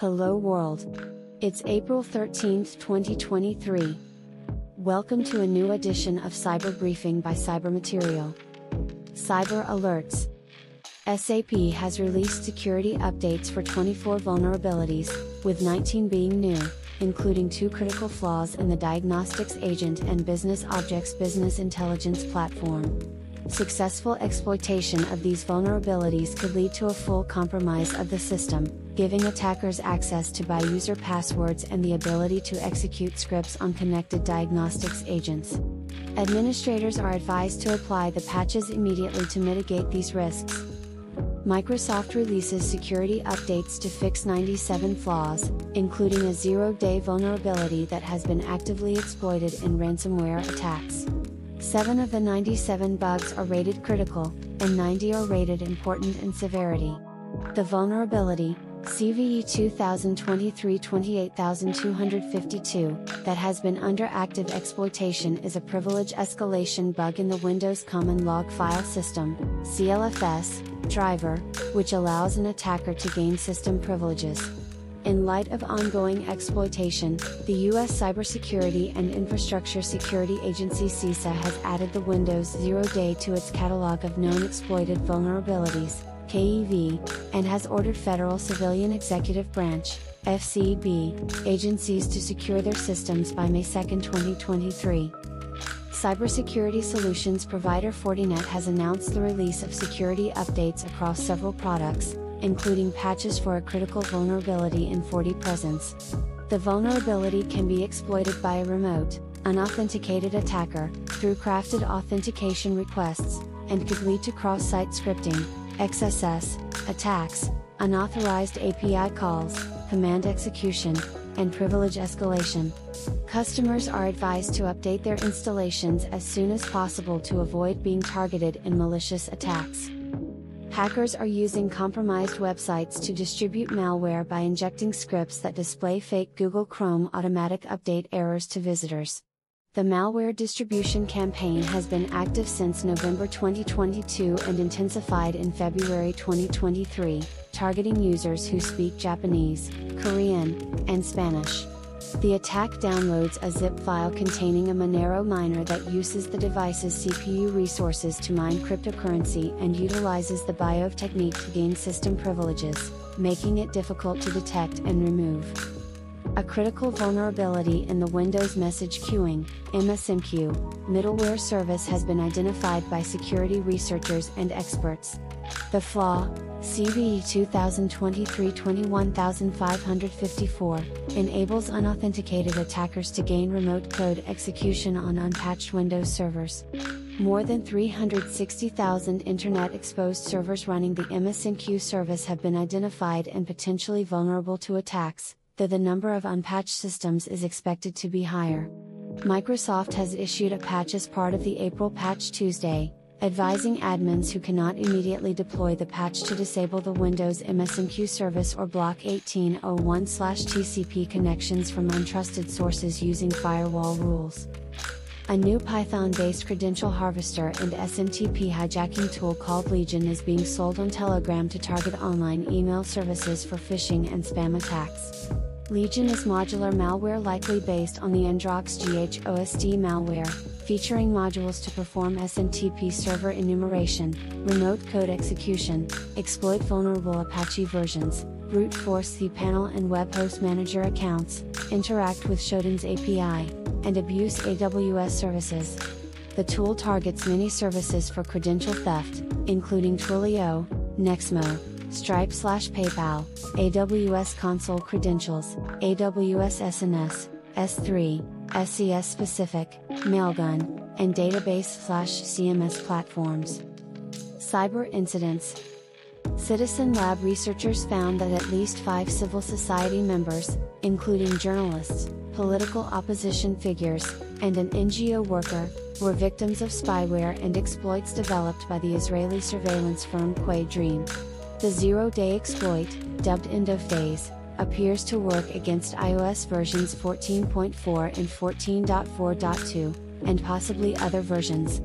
Hello world. It's April 13th, 2023. Welcome to a new edition of Cyber Briefing by Cyber Material. Cyber Alerts. SAP has released security updates for 24 vulnerabilities, with 19 being new, including two critical flaws in the Diagnostics Agent and BusinessObjects Business Intelligence platform. Successful exploitation of these vulnerabilities could lead to a full compromise of the system, giving attackers access to by user passwords and the ability to execute scripts on connected diagnostics agents. Administrators are advised to apply the patches immediately to mitigate these risks. Microsoft releases security updates to fix 97 flaws, including a zero day vulnerability that has been actively exploited in ransomware attacks. 7 of the 97 bugs are rated critical, and 90 are rated important in severity. The vulnerability, CVE 2023-28252, that has been under active exploitation is a privilege escalation bug in the Windows Common Log File System, CLFS, driver, which allows an attacker to gain system privileges. In light of ongoing exploitation, the U.S. Cybersecurity and Infrastructure Security Agency CISA has added the Windows Zero Day to its catalog of known exploited vulnerabilities, KEV, and has ordered Federal Civilian Executive Branch, FCB, agencies to secure their systems by May 2, 2023. Cybersecurity solutions provider Fortinet has announced the release of security updates across several products, including patches for a critical vulnerability in FortiPresence. The vulnerability can be exploited by a remote, unauthenticated attacker, through crafted authentication requests, and could lead to cross site scripting, XSS, attacks, unauthorized API calls, command execution, and privilege escalation. Customers are advised to update their installations as soon as possible to avoid being targeted in malicious attacks. Hackers are using compromised websites to distribute malware by injecting scripts that display fake Google Chrome automatic update errors to visitors. The malware distribution campaign has been active since November 2022 and intensified in February 2023, targeting users who speak Japanese, Korean, and Spanish. The attack downloads a zip file containing a Monero miner that uses the device's CPU resources to mine cryptocurrency and utilizes the BIOV technique to gain system privileges, making it difficult to detect and remove. A critical vulnerability in the Windows Message Queuing MSMQ, middleware service has been identified by security researchers and experts. The flaw, CVE 2023-21554, enables unauthenticated attackers to gain remote code execution on unpatched Windows servers. More than 360,000 Internet exposed servers running the MSMQ service have been identified and potentially vulnerable to attacks, though the number of unpatched systems is expected to be higher. Microsoft has issued a patch as part of the April Patch Tuesday, advising admins who cannot immediately deploy the patch to disable the Windows MSMQ service or block 1801/TCP connections from untrusted sources using firewall rules. A new Python based credential harvester and SMTP hijacking tool called Legion is being sold on Telegram to target online email services for phishing and spam attacks. Legion is modular malware likely based on the AndroxGhost malware, featuring modules to perform SMTP server enumeration, remote code execution, exploit vulnerable Apache versions, brute force cPanel and web host manager accounts, interact with Shodan's API, and abuse AWS services. The tool targets many services for credential theft, including Twilio, Nexmo, Stripe slash PayPal, AWS Console Credentials, AWS SNS, S3, SES Specific, Mailgun, and database slash CMS platforms. Cyber incidents. Citizen Lab researchers found that at least five civil society members, including journalists, political opposition figures, and an NGO worker, were victims of spyware and exploits developed by the Israeli surveillance firm QuaDream. The zero-day exploit, dubbed ENDOFDAYS, appears to work against iOS versions 14.4 and 14.4.2, and possibly other versions.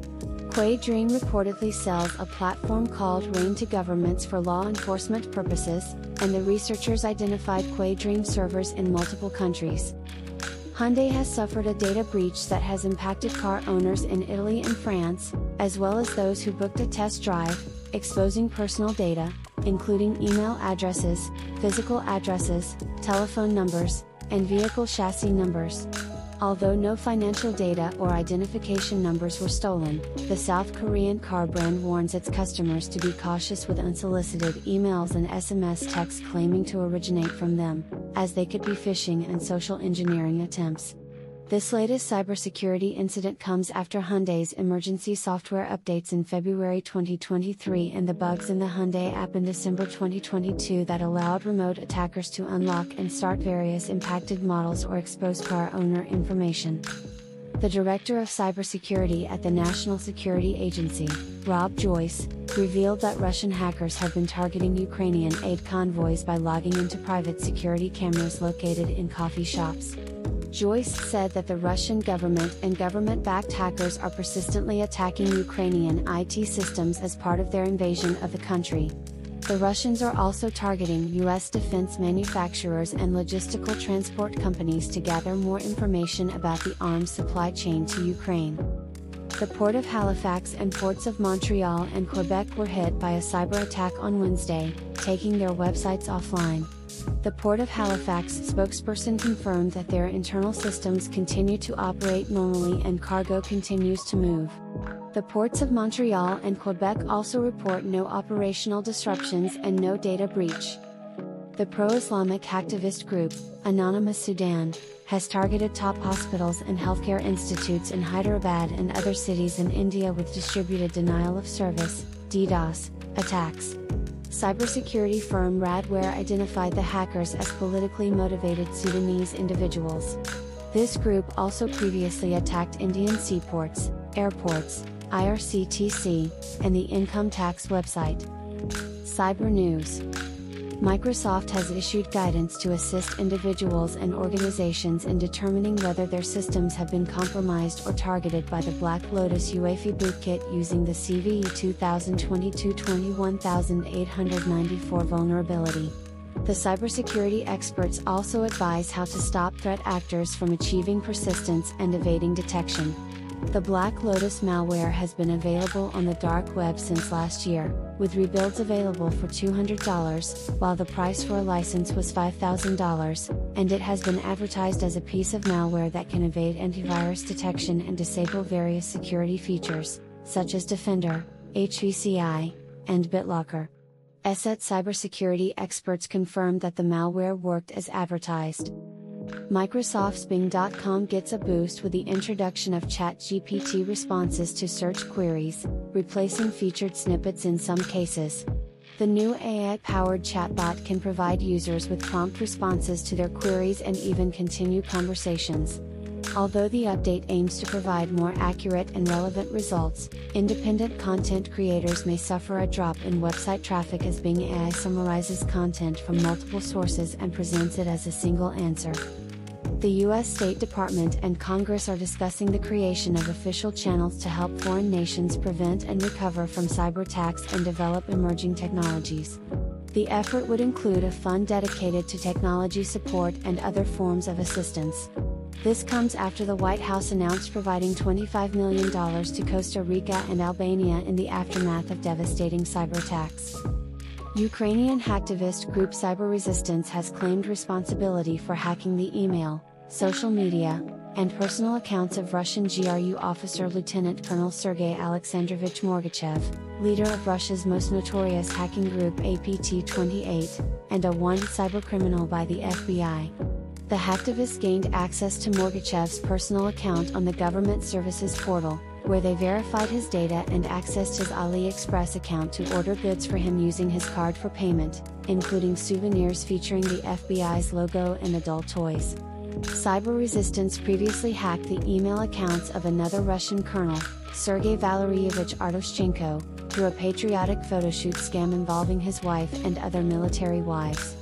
QuaDream reportedly sells a platform called Reign to governments for law enforcement purposes, and the researchers identified QuaDream servers in multiple countries. Hyundai has suffered a data breach that has impacted car owners in Italy and France, as well as those who booked a test drive, exposing personal data, including email addresses, physical addresses, telephone numbers, and vehicle chassis numbers. Although no financial data or identification numbers were stolen, the South Korean car brand warns its customers to be cautious with unsolicited emails and SMS texts claiming to originate from them, as they could be phishing and social engineering attempts. This latest cybersecurity incident comes after Hyundai's emergency software updates in February 2023 and the bugs in the Hyundai app in December 2022 that allowed remote attackers to unlock and start various impacted models or expose car owner information. The director of cybersecurity at the National Security Agency, Rob Joyce, revealed that Russian hackers have been targeting Ukrainian aid convoys by logging into private security cameras located in coffee shops. Joyce said that the Russian government and government backed hackers are persistently attacking Ukrainian IT systems as part of their invasion of the country. The Russians are also targeting U.S. defense manufacturers and logistical transport companies to gather more information about the arms supply chain to Ukraine. The Port of Halifax and ports of Montreal and Quebec were hit by a cyber attack on Wednesday, taking their websites offline. The Port of Halifax spokesperson confirmed that their internal systems continue to operate normally and cargo continues to move. The ports of Montreal and Quebec also report no operational disruptions and no data breach. The pro Islamic activist group, Anonymous Sudan, has targeted top hospitals and healthcare institutes in Hyderabad and other cities in India with distributed denial of service DDoS, attacks. Cybersecurity firm Radware identified the hackers as politically motivated Sudanese individuals. This group also previously attacked Indian seaports, airports, IRCTC, and the income tax website. Cyber News Microsoft has issued guidance to assist individuals and organizations in determining whether their systems have been compromised or targeted by the Black Lotus UEFI bootkit using the CVE 2022-21894 vulnerability. The cybersecurity experts also advise how to stop threat actors from achieving persistence and evading detection. The BlackLotus malware has been available on the dark web since last year, with rebuilds available for $200, while the price for a license was $5,000, and it has been advertised as a piece of malware that can evade antivirus detection and disable various security features, such as Defender, HVCI, and BitLocker. ESET cybersecurity experts confirmed that the malware worked as advertised. Microsoft's Bing.com gets a boost with the introduction of ChatGPT responses to search queries, replacing featured snippets in some cases. The new AI powered chatbot can provide users with prompt responses to their queries and even continue conversations. Although the update aims to provide more accurate and relevant results, independent content creators may suffer a drop in website traffic as Bing AI summarizes content from multiple sources and presents it as a single answer. The U.S. State Department and Congress are discussing the creation of official channels to help foreign nations prevent and recover from cyber attacks and develop emerging technologies. The effort would include a fund dedicated to technology support and other forms of assistance. This comes after the White House announced providing $25 million to Costa Rica and Albania in the aftermath of devastating cyber attacks. Ukrainian hacktivist group Cyber Resistance has claimed responsibility for hacking the email, social media, and personal accounts of Russian GRU officer Lieutenant Colonel Sergei Alexandrovich Morgachev, leader of Russia's most notorious hacking group APT 28, and a wanted cybercriminal by the FBI the hacktivists gained access to Morgachev's personal account on the government services portal, where they verified his data and accessed his AliExpress account to order goods for him using his card for payment, including souvenirs featuring the FBI's logo and adult toys. Cyber Resistance previously hacked the email accounts of another Russian colonel, Sergei Valeryevich Artoshchenko, through a patriotic photoshoot scam involving his wife and other military wives.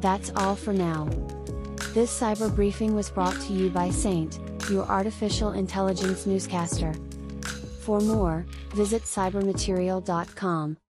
That's all for now. This cyber briefing was brought to you by Saint, your artificial intelligence newscaster. For more, visit cybermaterial.com.